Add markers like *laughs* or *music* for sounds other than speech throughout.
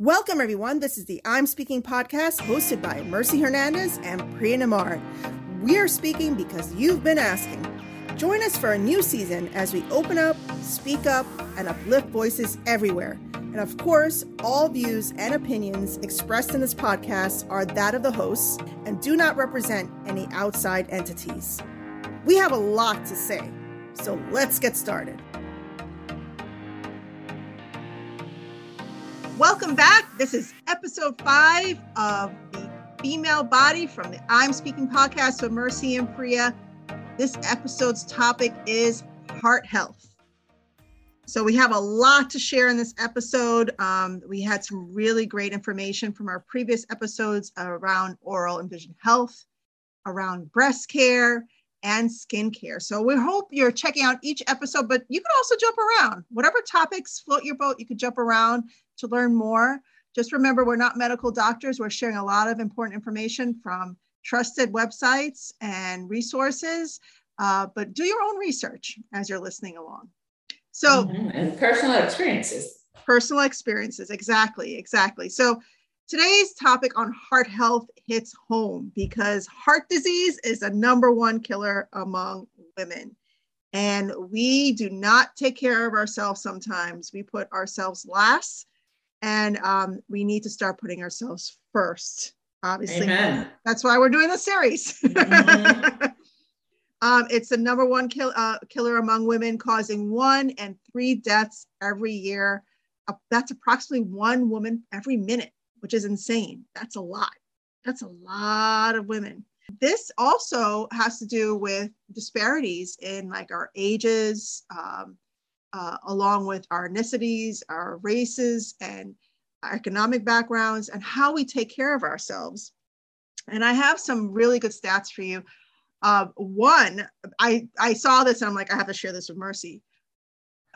Welcome, everyone. This is the I'm Speaking podcast hosted by Mercy Hernandez and Priya Namar. We are speaking because you've been asking. Join us for a new season as we open up, speak up, and uplift voices everywhere. And of course, all views and opinions expressed in this podcast are that of the hosts and do not represent any outside entities. We have a lot to say, so let's get started. Welcome back. This is episode five of the female body from the I'm Speaking podcast with Mercy and Priya. This episode's topic is heart health. So we have a lot to share in this episode. Um, we had some really great information from our previous episodes around oral and vision health, around breast care, and skincare. So we hope you're checking out each episode, but you can also jump around. Whatever topics float your boat, you could jump around to learn more. Just remember, we're not medical doctors. We're sharing a lot of important information from trusted websites and resources, uh, but do your own research as you're listening along. So, mm-hmm. and personal experiences. Personal experiences, exactly, exactly. So, today's topic on heart health hits home because heart disease is a number one killer among women. And we do not take care of ourselves sometimes. We put ourselves last and um, we need to start putting ourselves first obviously Amen. that's why we're doing the series mm-hmm. *laughs* um, it's the number one kill, uh, killer among women causing one and three deaths every year uh, that's approximately one woman every minute which is insane that's a lot that's a lot of women this also has to do with disparities in like our ages um, uh, along with our ethnicities, our races, and our economic backgrounds, and how we take care of ourselves. And I have some really good stats for you. Uh, one, I, I saw this and I'm like, I have to share this with Mercy.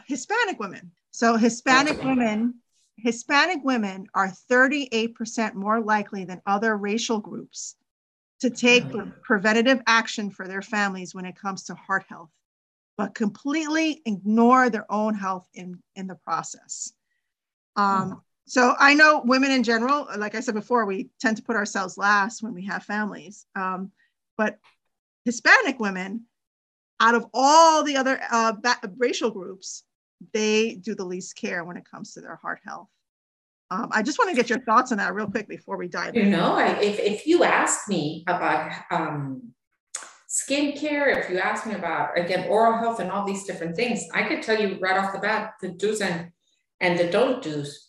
Hispanic women. So Hispanic women, Hispanic women are 38% more likely than other racial groups to take preventative action for their families when it comes to heart health but completely ignore their own health in, in the process. Um, mm-hmm. So I know women in general, like I said before, we tend to put ourselves last when we have families. Um, but Hispanic women, out of all the other uh, racial groups, they do the least care when it comes to their heart health. Um, I just want to get your thoughts on that real quick before we dive you in. You know, I, if, if you ask me about um, skincare, if you ask me about, again, oral health and all these different things, I could tell you right off the bat the do's and, and the don't do's.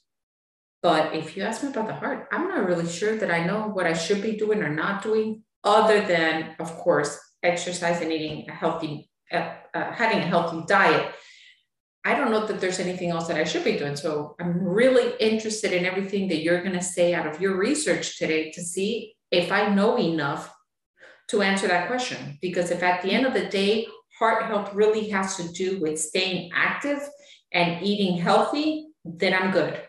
But if you ask me about the heart, I'm not really sure that I know what I should be doing or not doing, other than, of course, exercise and eating a healthy, uh, uh, having a healthy diet. I don't know that there's anything else that I should be doing. So I'm really interested in everything that you're going to say out of your research today to see if I know enough to answer that question. Because if at the end of the day, heart health really has to do with staying active and eating healthy, then I'm good.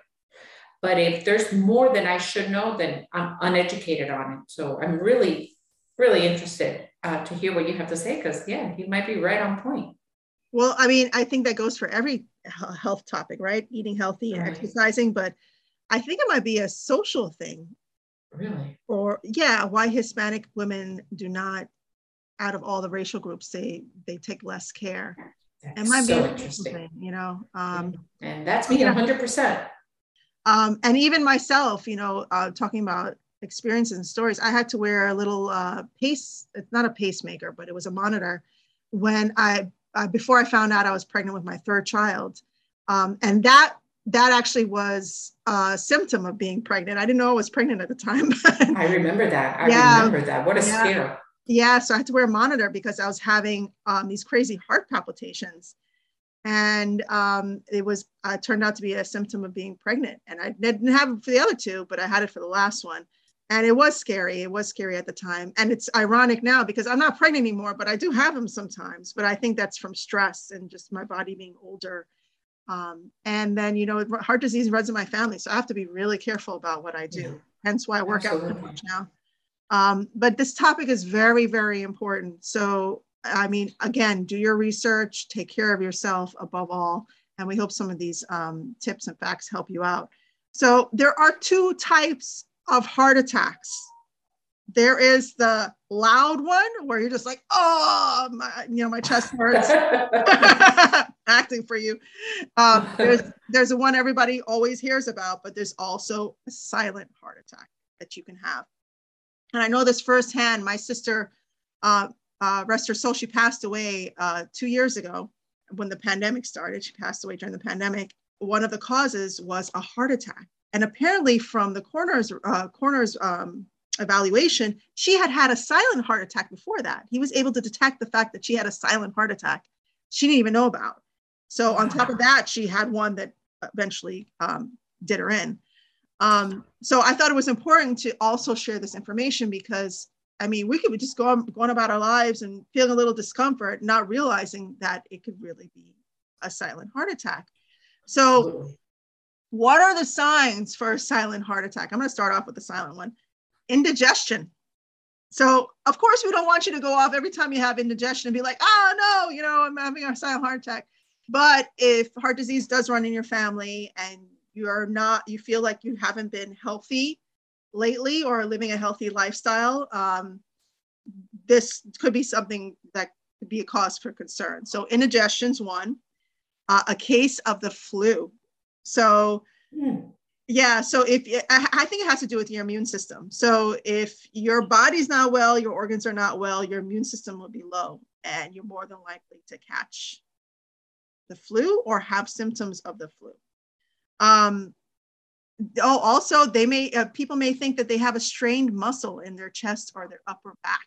But if there's more than I should know, then I'm uneducated on it. So I'm really, really interested uh, to hear what you have to say because, yeah, you might be right on point. Well, I mean, I think that goes for every health topic, right? Eating healthy and right. exercising, but I think it might be a social thing. Really? Or yeah, why Hispanic women do not, out of all the racial groups, they they take less care. That's it might so be interesting. Thing, you know. Um, and that's me, hundred percent. Um, and even myself, you know, uh, talking about experiences and stories, I had to wear a little uh, pace. It's not a pacemaker, but it was a monitor when I uh, before I found out I was pregnant with my third child, um, and that that actually was a symptom of being pregnant. I didn't know I was pregnant at the time. *laughs* I remember that. I yeah, remember that. What a yeah. scare. Yeah, so I had to wear a monitor because I was having um, these crazy heart palpitations. And um, it was uh, turned out to be a symptom of being pregnant. And I didn't have it for the other two, but I had it for the last one. And it was scary. It was scary at the time. And it's ironic now because I'm not pregnant anymore, but I do have them sometimes. But I think that's from stress and just my body being older um, and then, you know, heart disease runs in my family. So I have to be really careful about what I do. Yeah. Hence why I work Absolutely. out so much now. Um, but this topic is very, very important. So, I mean, again, do your research, take care of yourself above all. And we hope some of these um, tips and facts help you out. So there are two types of heart attacks. There is the loud one where you're just like, oh, my, you know, my chest hurts. *laughs* *laughs* Acting for you. Um, there's there's a one everybody always hears about, but there's also a silent heart attack that you can have. And I know this firsthand. My sister, uh, uh, rest her soul, she passed away uh, two years ago when the pandemic started. She passed away during the pandemic. One of the causes was a heart attack. And apparently, from the coroner's uh, coroner's um, evaluation, she had had a silent heart attack before that. He was able to detect the fact that she had a silent heart attack. She didn't even know about. So on top of that, she had one that eventually um, did her in. Um, so I thought it was important to also share this information because I mean, we could be just go on, going about our lives and feeling a little discomfort, not realizing that it could really be a silent heart attack. So, what are the signs for a silent heart attack? I'm going to start off with the silent one indigestion. So, of course, we don't want you to go off every time you have indigestion and be like, oh, no, you know, I'm having a silent heart attack. But if heart disease does run in your family and you are not, you feel like you haven't been healthy lately or living a healthy lifestyle, um, this could be something that could be a cause for concern. So, indigestion's one, uh, a case of the flu. So, mm. Yeah. So if I think it has to do with your immune system. So if your body's not well, your organs are not well, your immune system will be low, and you're more than likely to catch the flu or have symptoms of the flu. Um, oh, also, they may uh, people may think that they have a strained muscle in their chest or their upper back.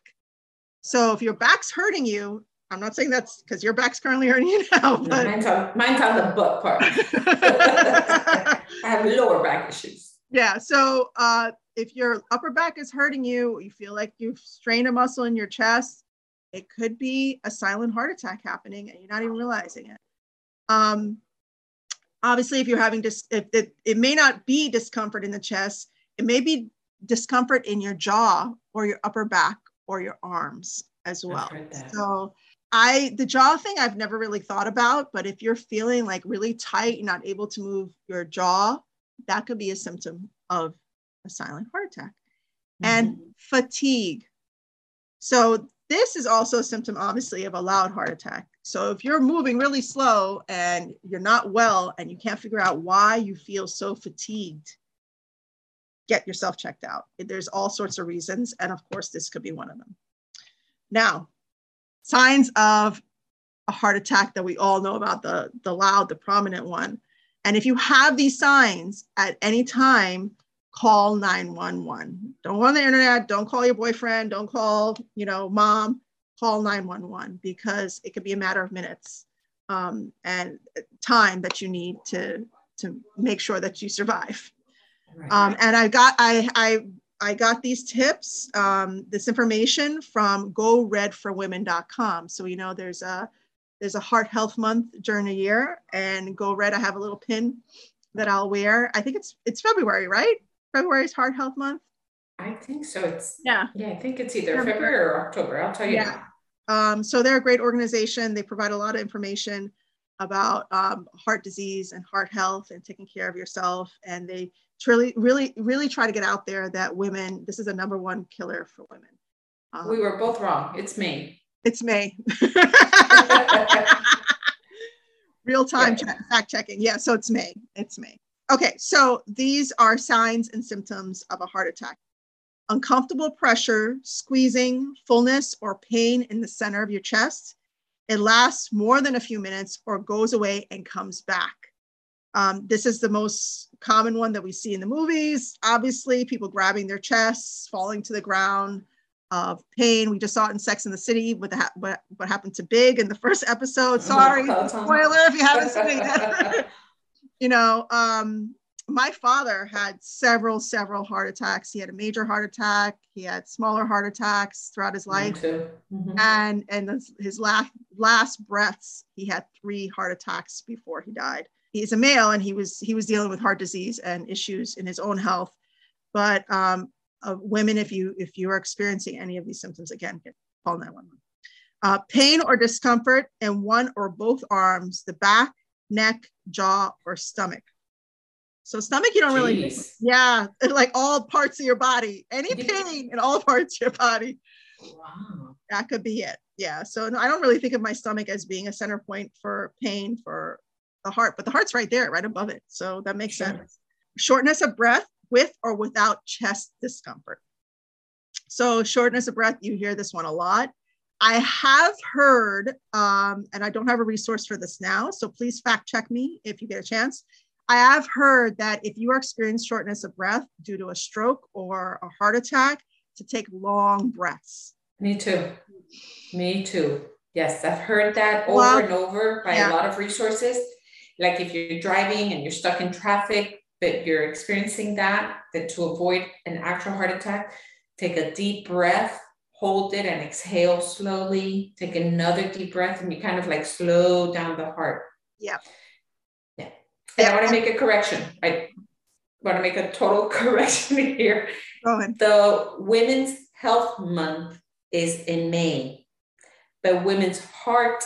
So if your back's hurting you, I'm not saying that's because your back's currently hurting you now. But... Mine's, on, mine's on the butt part. *laughs* I have lower back issues. Yeah. So uh, if your upper back is hurting you, you feel like you've strained a muscle in your chest, it could be a silent heart attack happening and you're not even realizing it. Um, obviously, if you're having dis- if it, it may not be discomfort in the chest, it may be discomfort in your jaw or your upper back or your arms as well. So I the jaw thing I've never really thought about, but if you're feeling like really tight, you're not able to move your jaw, that could be a symptom of a silent heart attack. Mm-hmm. And fatigue. So this is also a symptom obviously of a loud heart attack. So if you're moving really slow and you're not well and you can't figure out why you feel so fatigued, get yourself checked out. There's all sorts of reasons and of course this could be one of them. Now, signs of a heart attack that we all know about the, the loud, the prominent one. And if you have these signs at any time, call 911. Don't go on the internet, don't call your boyfriend, don't call, you know, mom, call 911 because it could be a matter of minutes um, and time that you need to to make sure that you survive. Right. Um, and I got I I I got these tips, um, this information from GoRedForWomen.com. So you know, there's a there's a Heart Health Month during the year, and Go Red. I have a little pin that I'll wear. I think it's it's February, right? February is Heart Health Month. I think so. It's yeah. Yeah, I think it's either February, February or October. I'll tell you. Yeah. Um, so they're a great organization. They provide a lot of information about um, heart disease and heart health and taking care of yourself. And they really, really, really try to get out there that women, this is a number one killer for women. Um, we were both wrong. It's me. It's me. *laughs* Real time yeah. check, fact checking. Yeah, so it's me. It's me. Okay, so these are signs and symptoms of a heart attack uncomfortable pressure, squeezing, fullness, or pain in the center of your chest. It lasts more than a few minutes or goes away and comes back. Um, this is the most common one that we see in the movies. Obviously, people grabbing their chests, falling to the ground of pain. We just saw it in Sex in the City with the, what, what happened to Big in the first episode. Sorry, spoiler if you haven't seen it. *laughs* you know, um, my father had several, several heart attacks. He had a major heart attack. He had smaller heart attacks throughout his life. Mm-hmm. And and his last last breaths, he had three heart attacks before he died he's a male and he was he was dealing with heart disease and issues in his own health but um, uh, women if you if you are experiencing any of these symptoms again call 911 uh, pain or discomfort in one or both arms the back neck jaw or stomach So stomach, you don't Jeez. really, yeah, *laughs* like all parts of your body, any pain in all *laughs* parts of your body. Wow. That could be it. Yeah. So no, I don't really think of my stomach as being a center point for pain for the heart, but the heart's right there, right above it. So that makes Sure. sense. Shortness of breath with or without chest discomfort. So shortness of breath, you hear this one a lot. I have heard, um, and I don't have a resource for this now, so please fact check me if you get a chance. I have heard that if you are experiencing shortness of breath due to a stroke or a heart attack, to take long breaths. Me too. Me too. Yes, I've heard that over Wow. and over by Yeah. a lot of resources. Like if you're driving and you're stuck in traffic, but you're experiencing that, that to avoid an actual heart attack, take a deep breath, hold it and exhale slowly. Take another deep breath and you kind of like slow down the heart. Yeah. Yeah. And I want to make a correction. I want to make a total *laughs* correction here. Go ahead. The Women's Health Month is in May, but Women's Heart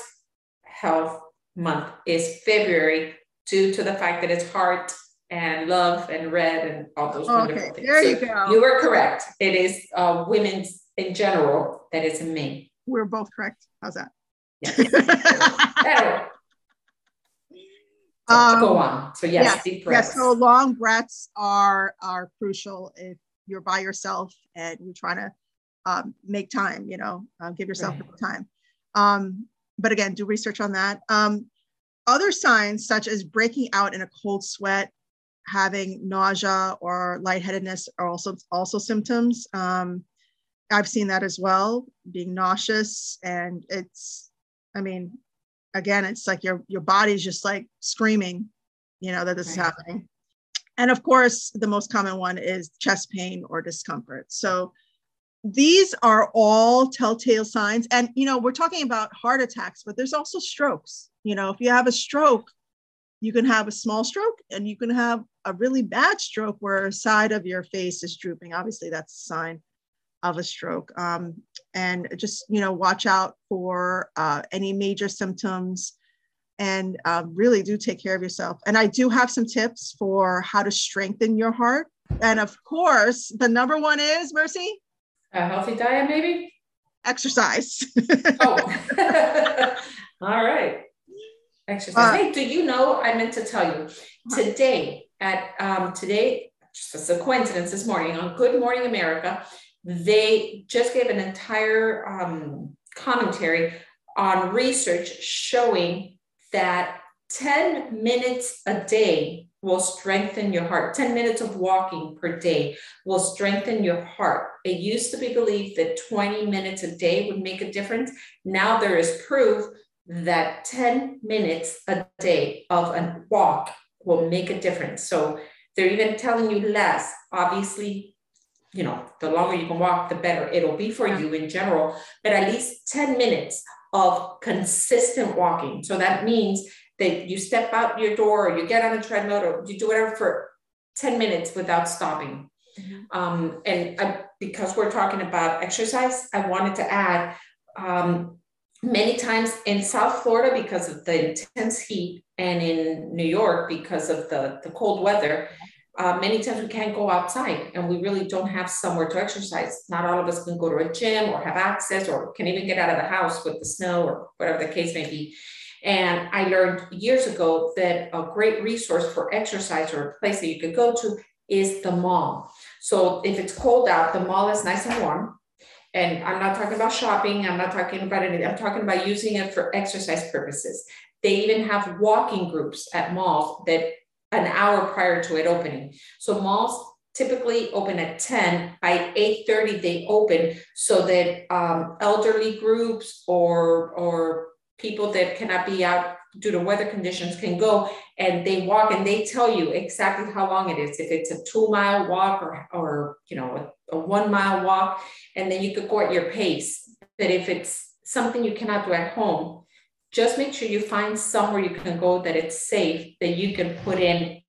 Health Month is February due to the fact that it's heart and love and red and all those wonderful Okay, things. there you So go. You were correct. It is uh, women's in general that is in May. We're both correct. How's that? Yes. Better. So Um, go on. So yes, yes, deep breaths. Yes, so long breaths are are crucial if you're by yourself and you're trying to um, make time. You know, uh, give yourself Right. time. Um, but again, do research on that. Um, other signs such as breaking out in a cold sweat, having nausea or lightheadedness are also also symptoms. Um, I've seen that as well, being nauseous, and it's, I mean, again, it's like your your body's just like screaming, you know, that this is happening. And of course, the most common one is chest pain or discomfort. So these are all telltale signs. And you know, we're talking about heart attacks, but there's also strokes. You know, if you have a stroke, you can have a small stroke and you can have a really bad stroke where a side of your face is drooping. Obviously, that's a sign of a stroke. Um, and just, you know, watch out for uh, any major symptoms and uh, really do take care of yourself. And I do have some tips for how to strengthen your heart. And of course, the number one is Mercy, A healthy diet, maybe? exercise. Oh. *laughs* *laughs* All right. Exercise. Uh, hey, do you know? I meant to tell you today at um, today, just as a coincidence this morning on Good Morning America, they just gave an entire um, commentary on research showing that 10 minutes a day will strengthen your heart. 10 minutes of walking per day will strengthen your heart. It used to be believed that 20 minutes a day would make a difference. Now there is proof that 10 minutes a day of a walk will make a difference. So they're even telling you less. Obviously, you know, the longer you can walk, the better it'll be for you in general, but at least 10 minutes of consistent walking. So that means that you step out your door or you get on a treadmill or you do whatever for 10 minutes without stopping. Mhm. Um, and I, because we're talking about exercise, I wanted to add um, many times in South Florida because of the intense heat and in New York because of the, the cold weather, uh, many times we can't go outside and we really don't have somewhere to exercise. Not all of us can go to a gym or have access or can even get out of the house with the snow or whatever the case may be. And I learned years ago that a great resource for exercise or a place that you could go to is the mall. So if it's cold out, the mall is nice and warm. And I'm not talking about shopping, I'm not talking about anything, I'm talking about using it for exercise purposes. They even have walking groups at malls that an hour prior to it opening. So malls typically open at 10 by 8:30 they open so that um, elderly groups or or people that cannot be out due to weather conditions can go and they walk and they tell you exactly how long it is. If it's a two mile walk or or you know a, a one mile walk and then you could go at your pace. But if it's something you cannot do at home just make sure you find somewhere you can go that it's safe that you can put in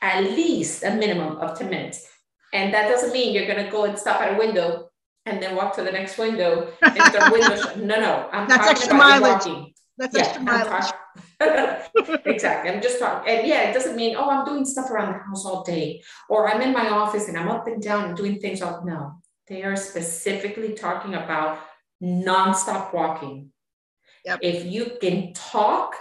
at least a minimum of 10 minutes. And that doesn't mean you're going to go and stop at a window and then walk to the next window *laughs* if the window no no i'm That's talking extra about mileage. walking That's yeah, extra I'm, mileage. *laughs* exactly. I'm just talking. And yeah, it doesn't mean, oh, I'm doing stuff around the house all day, or I'm in my office and I'm up and down and doing things all no. They are specifically talking about nonstop walking. Yep. If you can talk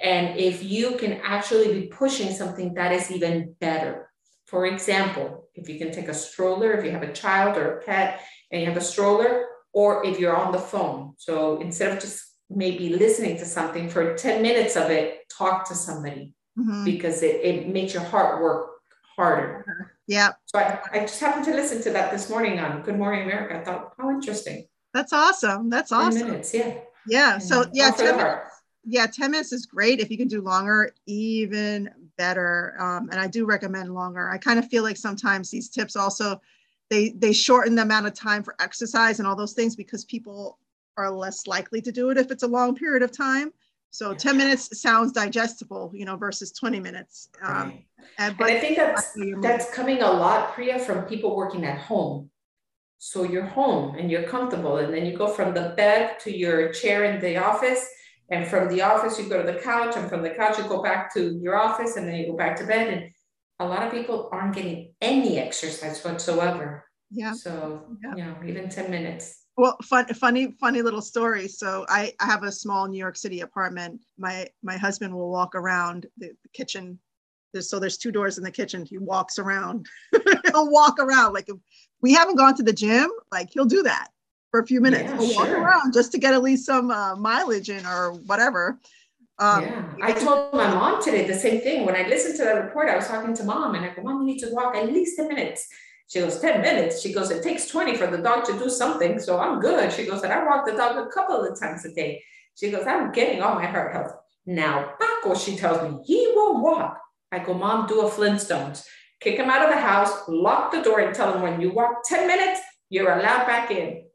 and if you can actually be pushing something that is even better. For example, if you can take a stroller, if you have a child or a pet and you have a stroller, or if you're on the phone. So instead of just maybe listening to something for 10 minutes of it, talk to somebody mm-hmm. because it, it makes your heart work harder. Yeah. So I, I just happened to listen to that this morning on Good Morning America. I thought, how interesting. That's awesome. That's awesome. 10 minutes, yeah. Yeah. So yeah, 10 minutes, yeah, 10 minutes is great. If you can do longer, even better. Um, and I do recommend longer. I kind of feel like sometimes these tips also they they shorten the amount of time for exercise and all those things because people are less likely to do it if it's a long period of time. So 10 minutes sounds digestible, you know, versus 20 minutes. Um, right. and, but and I think that's that's coming a lot, Priya, from people working at home. So you're home and you're comfortable, and then you go from the bed to your chair in the office, and from the office you go to the couch, and from the couch you go back to your office, and then you go back to bed. And a lot of people aren't getting any exercise whatsoever. Yeah. So yeah, you know, even 10 minutes. Well, fun, funny, funny little story. So I, I have a small New York City apartment. My my husband will walk around the, the kitchen. There's, so there's two doors in the kitchen. He walks around. *laughs* he'll walk around like if we haven't gone to the gym, like he'll do that for a few minutes. Yeah, he'll sure. walk around just to get at least some uh, mileage in or whatever. Um, yeah, I told my mom today the same thing. When I listened to that report, I was talking to mom and I go, Mom, you need to walk at least 10 minutes. She goes, 10 minutes. She goes, it takes 20 for the dog to do something. So I'm good. She goes, and I walk the dog a couple of times a day. She goes, I'm getting all my heart health. Now, Paco, she tells me, he won't walk. I go, Mom, do a Flintstones. Kick him out of the house, lock the door, and tell him when you walk 10 minutes, you're allowed back in.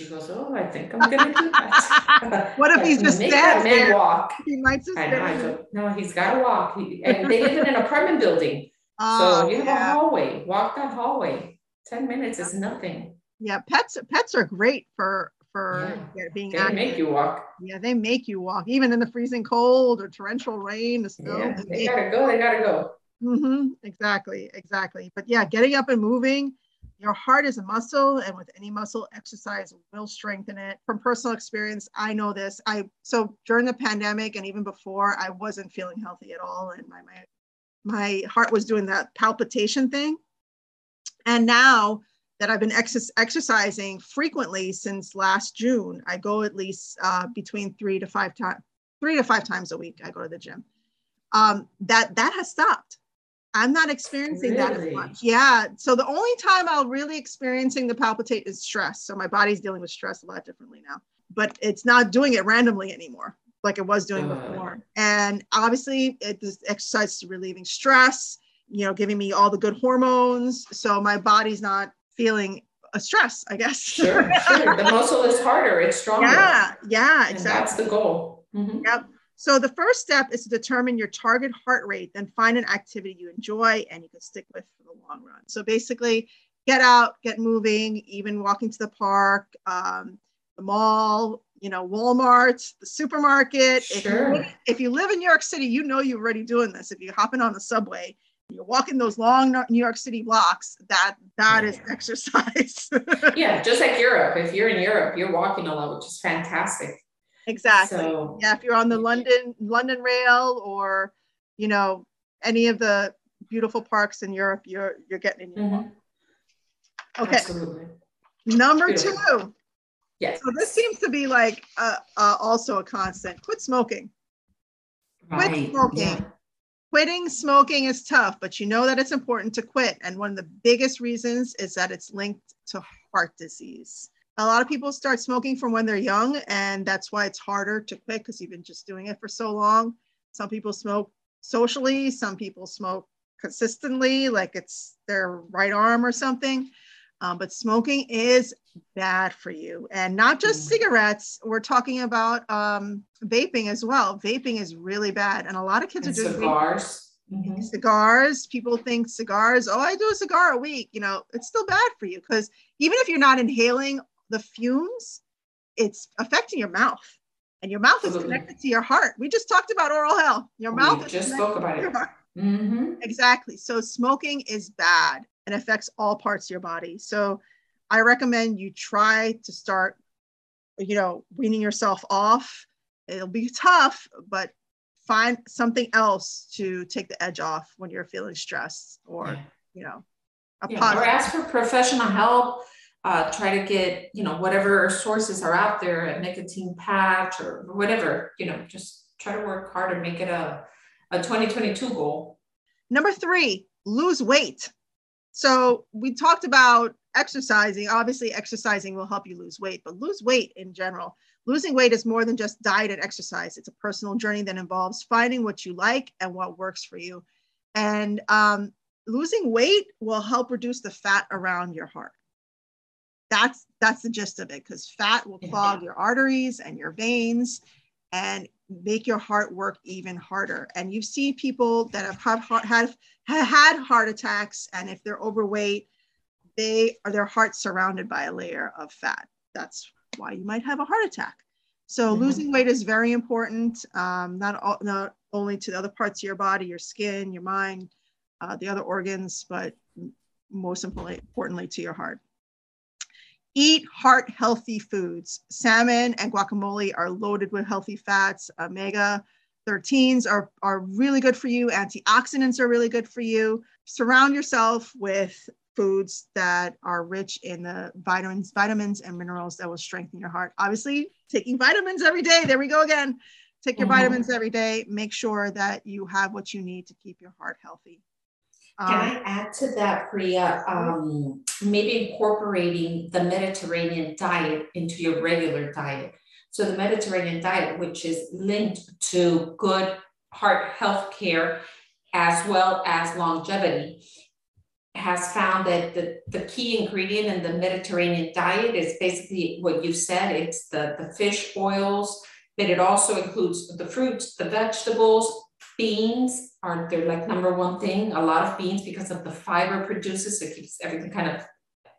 She goes, Oh, I think I'm gonna do that. *laughs* what if he's just make that man there? walk? He might just I know, I go, no, he's gotta walk. He, and they live in an apartment building. Oh, so you have yeah. a hallway. Walk that hallway. 10 minutes is nothing. Yeah, pets pets are great for for yeah. being they active. make you walk. Yeah, they make you walk, even in the freezing cold or torrential rain. The snow. Yeah, they gotta go. They gotta go. Mm-hmm. Exactly, exactly. But yeah, getting up and moving your heart is a muscle, and with any muscle, exercise will strengthen it. From personal experience, I know this. I so during the pandemic and even before, I wasn't feeling healthy at all, and my my my heart was doing that palpitation thing. And now that I've been ex- exercising frequently since last June, I go at least uh, between three to five times, three to five times a week. I go to the gym. Um, that that has stopped I'm not experiencing really? that as much. Yeah. So the only time I'll really experiencing the palpitate is stress. So my body's dealing with stress a lot differently now, but it's not doing it randomly anymore like it was doing uh. before. And obviously, it, this exercise is relieving stress, you know, giving me all the good hormones. So my body's not feeling a stress, I guess. Sure, sure. The muscle is harder, it's *laughs* stronger. Yeah, yeah, exactly. And that's the goal. Mm-hmm. Yep. So the first step is to determine your target heart rate, then find an activity you enjoy and you can stick with for the long run. So basically, get out, get moving, even walking to the park, um, the mall, you know, Walmart, the supermarket. Sure. If, you live, if you live in New York City, you know you're already doing this. If you're hopping on the subway, you're walking those long New York City blocks, that that yeah. is exercise. *laughs* yeah, just like Europe. If you're in Europe, you're walking a lot, which is fantastic. Exactly. So, yeah, if you're on the London London Rail or you know any of the beautiful parks in Europe, you're you're getting in your mm-hmm. Okay. Absolutely. Number Beautiful. two. Yes. So this seems to be like uh, uh, also a constant. Quit smoking. Right. Quit smoking. Yeah. Quitting smoking is tough, but you know that it's important to quit. And one of the biggest reasons is that it's linked to heart disease a lot of people start smoking from when they're young and that's why it's harder to quit because you've been just doing it for so long. Some people smoke socially some people smoke consistently like it's their right arm or something. Um, but smoking is bad for you. And not just mm. cigarettes we're talking about um, vaping as well. Vaping is really bad and a lot of kids and are doing cigars. Mm-hmm. cigars people think cigars oh i do a cigar a week you know it's still bad for you because even if you're not inhaling the fumes, it's affecting your mouth. And your mouth is connected to your heart. We just talked about oral health. Your mouth we just spoke about it. Mm-hmm. Exactly. So smoking is bad and affects all parts of your body. So I recommend you try to start, you know, weaning yourself off. It'll be tough, but find something else to take the edge off when you're feeling stressed or, yeah. you know, yeah, or ask for professional help. Uh, try to get, you know, whatever sources are out there, a nicotine patch or whatever, you know, just try to work hard and make it a, a 2022 goal. Number three, lose weight. So we talked about exercising. Obviously, exercising will help you lose weight, but lose weight in general. Losing weight is more than just diet and exercise. It's a personal journey that involves finding what you like and what works for you. And um, losing weight will help reduce the fat around your heart. That's that's the gist of it because fat will clog your arteries and your veins and make your heart work even harder. And you see people that have had, have, have had heart attacks, and if they're overweight, they are their heart surrounded by a layer of fat. That's why you might have a heart attack. So mm-hmm. losing weight is very important, um, not, all, not only to the other parts of your body, your skin, your mind, uh, the other organs, but most importantly, importantly to your heart. Eat heart healthy foods. Salmon and guacamole are loaded with healthy fats. Omega 13s are, are really good for you. Antioxidants are really good for you. Surround yourself with foods that are rich in the vitamins, vitamins and minerals that will strengthen your heart. Obviously, taking vitamins every day. There we go again. Take your mm-hmm. vitamins every day. Make sure that you have what you need to keep your heart healthy. Can um, I add to that, Priya? Um, maybe incorporating the Mediterranean diet into your regular diet. So the Mediterranean diet, which is linked to good heart health care as well as longevity, has found that the, the key ingredient in the Mediterranean diet is basically what you said. It's the, the fish oils, but it also includes the fruits, the vegetables, beans are they're like number one thing. A lot of beans because of the fiber produces, it keeps everything kind of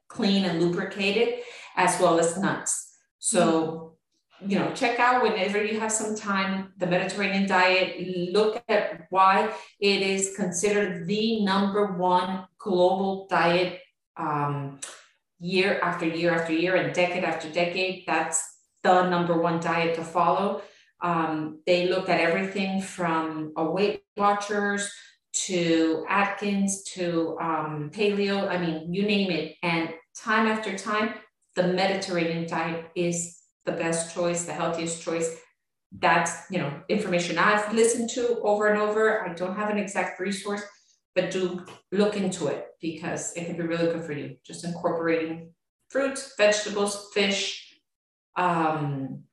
clean and lubricated, as well as nuts. So, you know, check out whenever you have some time the Mediterranean diet. Look at why it is considered the number one global diet um, year after year after year and decade after decade. That's the number one diet to follow. Um, they looked at everything from a Weight Watchers to Atkins to um, paleo. I mean, you name it. And time after time, the Mediterranean diet is the best choice, the healthiest choice. That's you know information I've listened to over and over. I don't have an exact resource, but do look into it because it can be really good for you. Just incorporating fruits, vegetables, fish, um,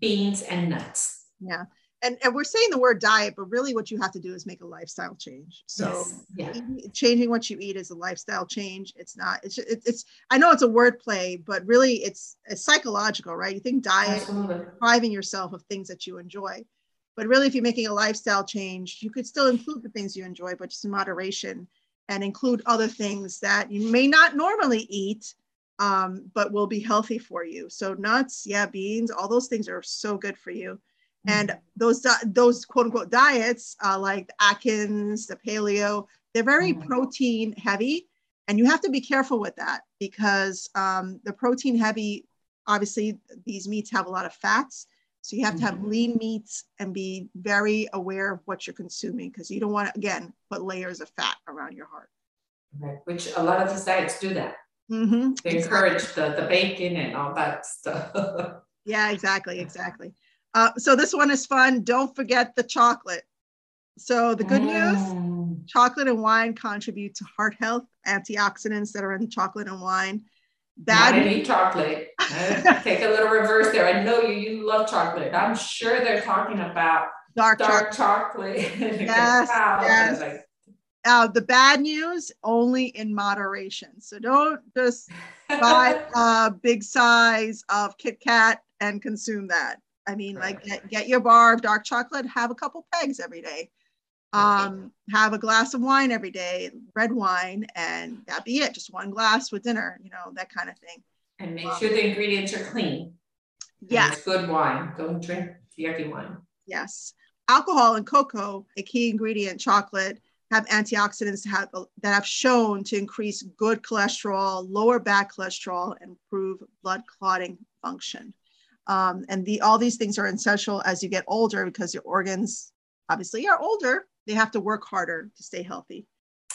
beans and nuts. Yeah. And, and we're saying the word diet, but really what you have to do is make a lifestyle change. So yes. yeah. changing what you eat is a lifestyle change. It's not, it's, it's, it's I know it's a word play, but really it's, it's psychological, right? You think diet, depriving yourself of things that you enjoy. But really, if you're making a lifestyle change, you could still include the things you enjoy, but just in moderation and include other things that you may not normally eat um, but will be healthy for you. So nuts, yeah, beans, all those things are so good for you. Mm-hmm. And those those quote unquote diets, uh, like Atkins, the paleo, they're very mm-hmm. protein heavy, and you have to be careful with that because um, the protein heavy, obviously, these meats have a lot of fats. So you have to have mm-hmm. lean meats and be very aware of what you're consuming because you don't want to again put layers of fat around your heart. Right, which a lot of these diets do that. Mm-hmm. They encourage the, the bacon and all that stuff. *laughs* yeah, exactly, exactly. Uh, so this one is fun. Don't forget the chocolate. So the good mm. news, chocolate and wine contribute to heart health, antioxidants that are in chocolate and wine. Bad Not any chocolate. *laughs* take a little reverse there. I know you, you love chocolate. I'm sure they're talking about dark, dark chocolate. chocolate. *laughs* yes, yes. Uh, the bad news only in moderation. So don't just buy *laughs* a big size of Kit Kat and consume that. I mean, like get, get your bar of dark chocolate, have a couple pegs every day. Um, have a glass of wine every day, red wine, and that be it. Just one glass with dinner, you know, that kind of thing. And make um, sure the ingredients are clean. Yes. Good wine. Don't drink yucky wine. Yes. Alcohol and cocoa, a key ingredient, chocolate, have antioxidants have, that have shown to increase good cholesterol, lower bad cholesterol, and improve blood clotting function. Um, and the, all these things are essential as you get older because your organs obviously are older. They have to work harder to stay healthy.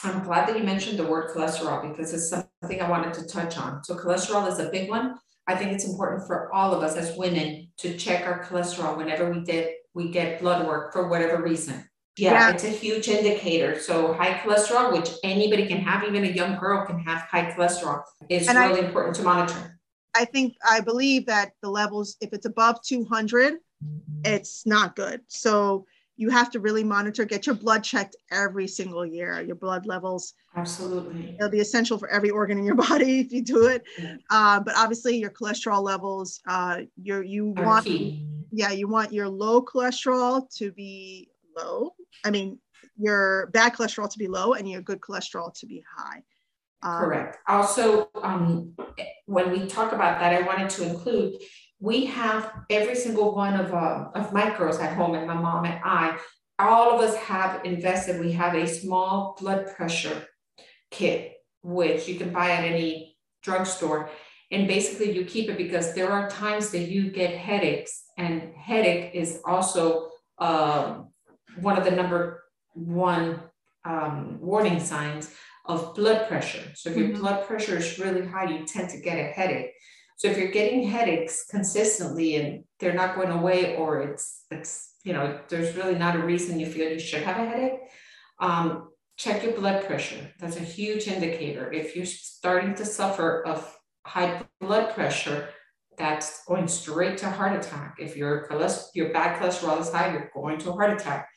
I'm glad that you mentioned the word cholesterol because it's something I wanted to touch on. So cholesterol is a big one. I think it's important for all of us as women to check our cholesterol whenever we did we get blood work for whatever reason. Yeah, yeah, it's a huge indicator. So high cholesterol, which anybody can have, even a young girl can have high cholesterol, is and really I, important to monitor. I think I believe that the levels, if it's above 200, it's not good. So you have to really monitor, get your blood checked every single year, your blood levels. Absolutely. It'll be essential for every organ in your *laughs* body if you do it. Yeah. Uh, but obviously your cholesterol levels, uh, you you Are want, key. yeah, you want your low cholesterol to be low. I mean, your bad cholesterol to be low and your good cholesterol to be high. Um, Correct. Also, um, when we talk about that, I wanted to include we have every single one of, uh, of my girls at home and my mom and I, all of us have invested. We have a small blood pressure kit, which you can buy at any drugstore. And basically you keep it because there are times that you get headaches and headache is also um, one of the number one um, warning signs of blood pressure. So if your mm-hmm. blood pressure is really high, you tend to get a headache. So if you're getting headaches consistently and they're not going away, or it's it's you know there's really not a reason you feel you should have a headache, um, check your blood pressure. That's a huge indicator. If you're starting to suffer of high blood pressure, that's going straight to heart attack. If your cholesterol, your bad cholesterol is high, you're going to a heart attack.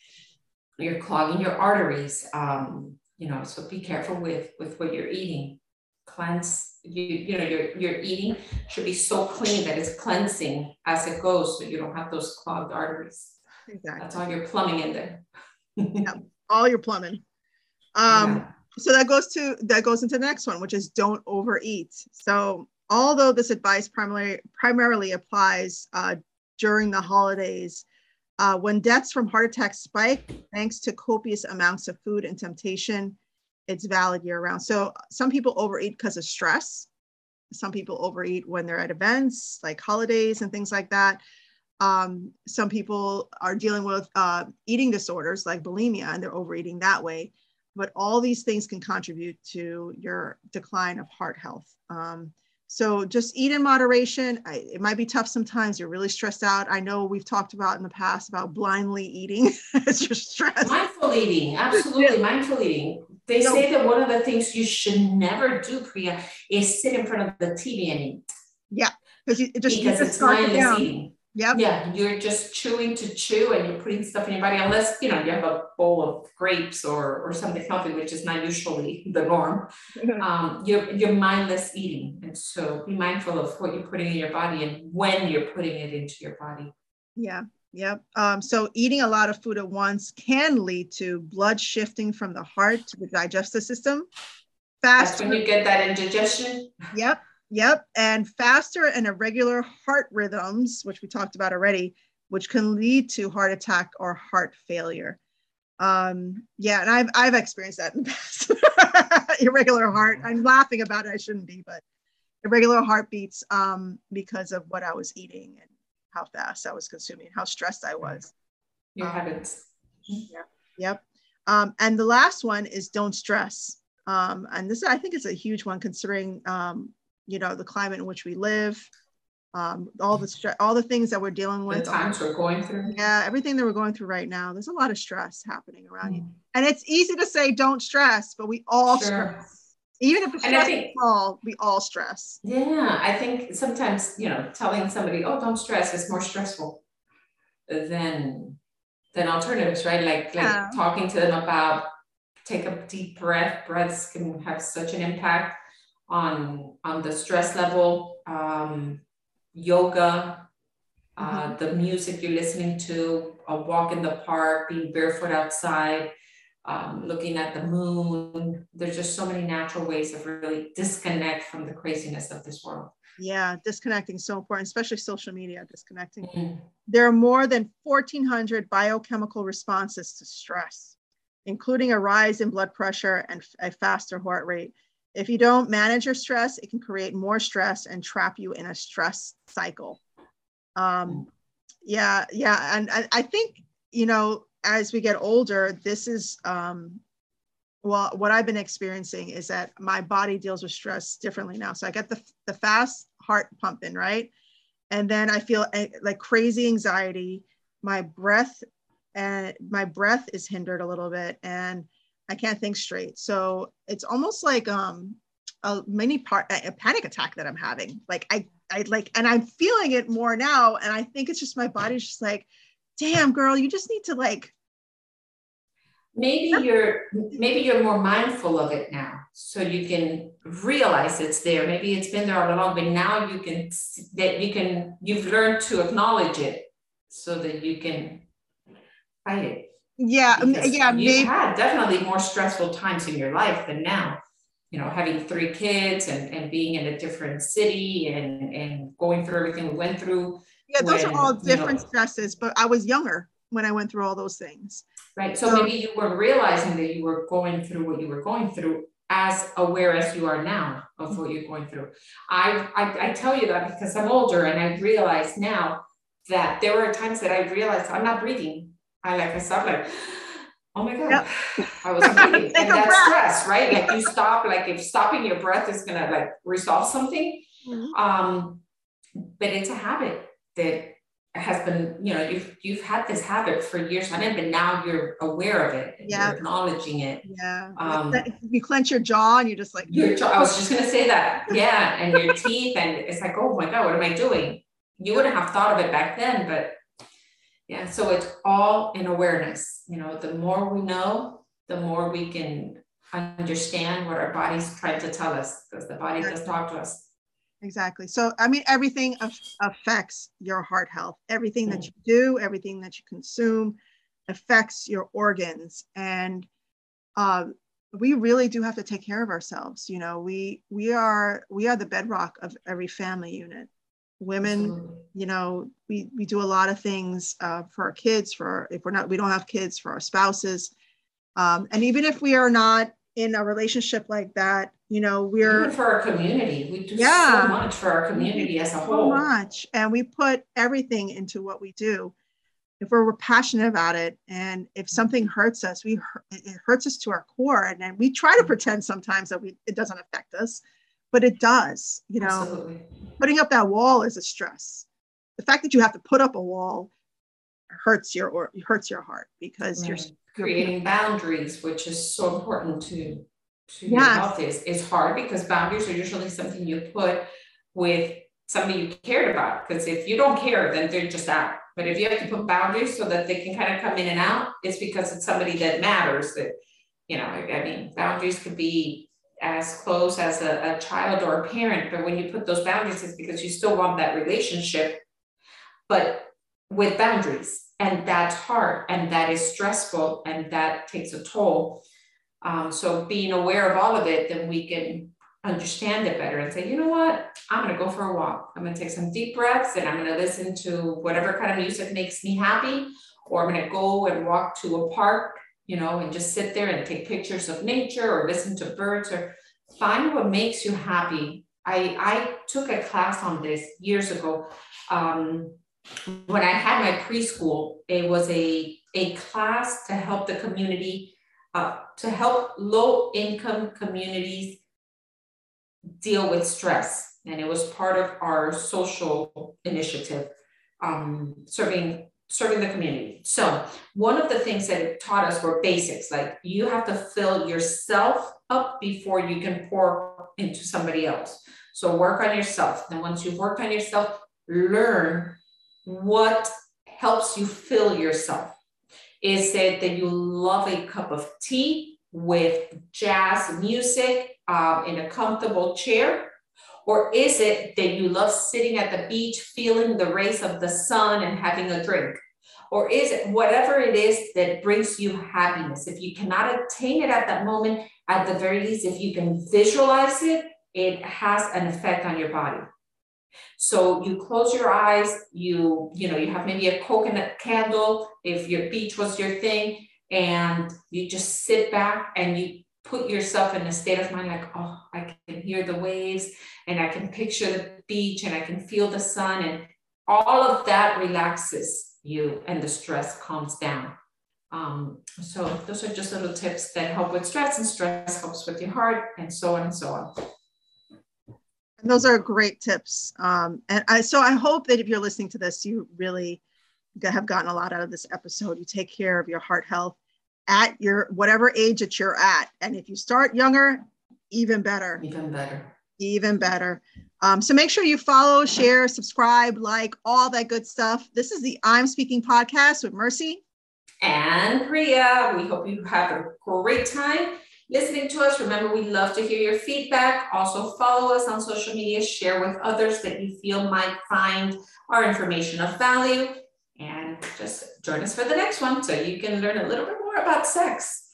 You're clogging your arteries. Um, you know, so be careful with with what you're eating. Cleanse you you know your your eating should be so clean that it's cleansing as it goes so you don't have those clogged arteries. Exactly. That's all your plumbing in there. *laughs* Yeah all your plumbing. Um yeah. so that goes to that goes into the next one which is don't overeat. So although this advice primarily primarily applies uh, during the holidays uh, when deaths from heart attacks spike thanks to copious amounts of food and temptation it's valid year round. So some people overeat because of stress. Some people overeat when they're at events like holidays and things like that. Um, some people are dealing with uh, eating disorders like bulimia and they're overeating that way. But all these things can contribute to your decline of heart health. Um, so just eat in moderation. I, it might be tough sometimes. You're really stressed out. I know we've talked about in the past about blindly eating *laughs* as you're stressed. Mindful eating, absolutely. Mindful eating. They no. say that one of the things you should never do, Priya, is sit in front of the TV and eat. Yeah, because it just because it's mindless eating. Yeah. Yeah, you're just chewing to chew and you're putting stuff in your body, unless you know you have a bowl of grapes or or something healthy, which is not usually *laughs* the norm. *laughs* um, you're you're mindless eating, and so be mindful of what you're putting in your body and when you're putting it into your body. Yeah, Yep. Um, so eating a lot of food at once can lead to blood shifting from the heart to the digestive system. Faster. That's when you get that indigestion. Yep. Yep. And faster and irregular heart rhythms, which we talked about already, which can lead to heart attack or heart failure. Um, yeah, and I've I've experienced that in the past. *laughs* irregular heart. I'm laughing about it. I shouldn't be, but irregular heartbeats um, because of what I was eating and how fast I was consuming, how stressed I was. Your um, habits. Yeah. Yep. Um, and the last one is don't stress. Um, and this, I think, is a huge one considering, um, you know, the climate in which we live, um, all the all the things that we're dealing with. The times we're going through. Yeah, everything that we're going through right now. There's a lot of stress happening around mm. you, and it's easy to say don't stress, but we all sure. stress even if it's think, small, we all stress. Yeah, I think sometimes you know telling somebody, "Oh, don't stress," is more stressful than than alternatives, right? Like yeah. like talking to them about take a deep breath. Breaths can have such an impact on on the stress level. Um, yoga, uh, mm-hmm. the music you're listening to, a walk in the park, being barefoot outside um, looking at the moon. There's just so many natural ways of really disconnect from the craziness of this world. Yeah, disconnecting so important, especially social media, disconnecting. Mm-hmm. There are more than 1,400 biochemical responses to stress, including a rise in blood pressure and a faster heart rate. If you don't manage your stress, it can create more stress and trap you in a stress cycle. Um, yeah, yeah. And I, I think, you know, as we get older, this is, um, well, what I've been experiencing is that my body deals with stress differently now. So I get the, the fast heart pumping, right? And then I feel eh, like crazy anxiety. My breath and my breath is hindered a little bit and I can't think straight. So it's almost like um, a mini part, a panic attack that I'm having. Like I, I like, and I'm feeling it more now. And I think it's just my body's just like, damn girl, you just need to like. Maybe you're maybe you're more mindful of it now, so you can realize it's there. Maybe it's been there all along, but now you can that you can you've learned to acknowledge it, so that you can fight it. Yeah, because yeah, you've maybe. had definitely more stressful times in your life than now you know, having three kids and, and being in a different city and, and going through everything we went through. Yeah, those when, are all different you know, stresses, but I was younger when I went through all those things. Right. So, so maybe you weren't realizing that you were going through what you were going through as aware as you are now of what you're going through. I, I, I tell you that because I'm older and I realize now that there were times that I realized I'm not breathing. I like I stop like oh my god yep. i was *laughs* and that's breath. stress right? Like you *laughs* stop like if stopping your breath is gonna like resolve something mm-hmm. um but it's a habit that has been you know you've you've had this habit for years on end but now you're aware of it yeah you're acknowledging it. Yeah. Um you clench your jaw and you're just like your jaw, i was just gonna say that. Yeah and your teeth and it's like oh my god what am i doing? You wouldn't have thought of it back then but yeah, so it's all in awareness. You know, the more we know, the more we can understand what our body's trying to tell us because the body does talk to us. Exactly. So, I mean, everything affects your heart health. Everything that mm. you do, everything that you consume affects your organs. And uh, we really do have to take care of ourselves. You know, we we are we are the bedrock of every family unit women you know we we do a lot of things uh, for our kids for if we're not we don't have kids for our spouses. Um, and even if we are not in a relationship like that you know we're even for our community we do yeah, so much for our community as a whole. so much and we put everything into what we do. If we're, we're passionate about it and if something hurts us we it hurts us to our core and then we try to pretend sometimes that we it doesn't affect us but it does you know Absolutely. putting up that wall is a stress the fact that you have to put up a wall hurts your or hurts your heart because right. you're creating boundaries which is so important to to yes. your health is it's hard because boundaries are usually something you put with somebody you cared about because if you don't care then they're just out but if you have to put boundaries so that they can kind of come in and out it's because it's somebody that matters that you know i mean boundaries could be as close as a, a child or a parent, but when you put those boundaries, it's because you still want that relationship, but with boundaries. And that's hard and that is stressful and that takes a toll. Um, so being aware of all of it, then we can understand it better and say, you know what, I'm going to go for a walk. I'm going to take some deep breaths and I'm going to listen to whatever kind of music makes me happy, or I'm going to go and walk to a park you know, and just sit there and take pictures of nature or listen to birds or find what makes you happy. I, I took a class on this years ago. Um, when I had my preschool, it was a, a class to help the community, uh, to help low income communities deal with stress. And it was part of our social initiative, um, serving serving the community. So one of the things that it taught us were basics, like you have to fill yourself up before you can pour into somebody else. So work on yourself. Then once you've worked on yourself, learn what helps you fill yourself. Is it that you love a cup of tea with jazz music um, in a comfortable chair? Or is it that you love sitting at the beach, feeling the rays of the sun and having a drink? Or is it whatever it is that brings you happiness? If you cannot attain it at that moment, at the very least, if you can visualize it, it has an effect on your body. So you close your eyes, you, you know, you have maybe a coconut candle if your beach was your thing, and you just sit back and you put yourself in a state of mind like, oh, I can hear the waves and I can picture the beach and I can feel the sun, and all of that relaxes you and the stress calms down. Um, so those are just little tips that help with stress, and stress helps with your heart, and so on and so on. And those are great tips. Um, and I, so I hope that if you're listening to this, you really have gotten a lot out of this episode. You take care of your heart health at your whatever age that you're at. And if you start younger, even better. Even better. Even better. Um, so make sure you follow, share, subscribe, like all that good stuff. This is the I'm Speaking podcast with Mercy and Priya. We hope you have a great time listening to us. Remember, we love to hear your feedback. Also, follow us on social media, share with others that you feel might find our information of value, and just join us for the next one so you can learn a little bit more about sex.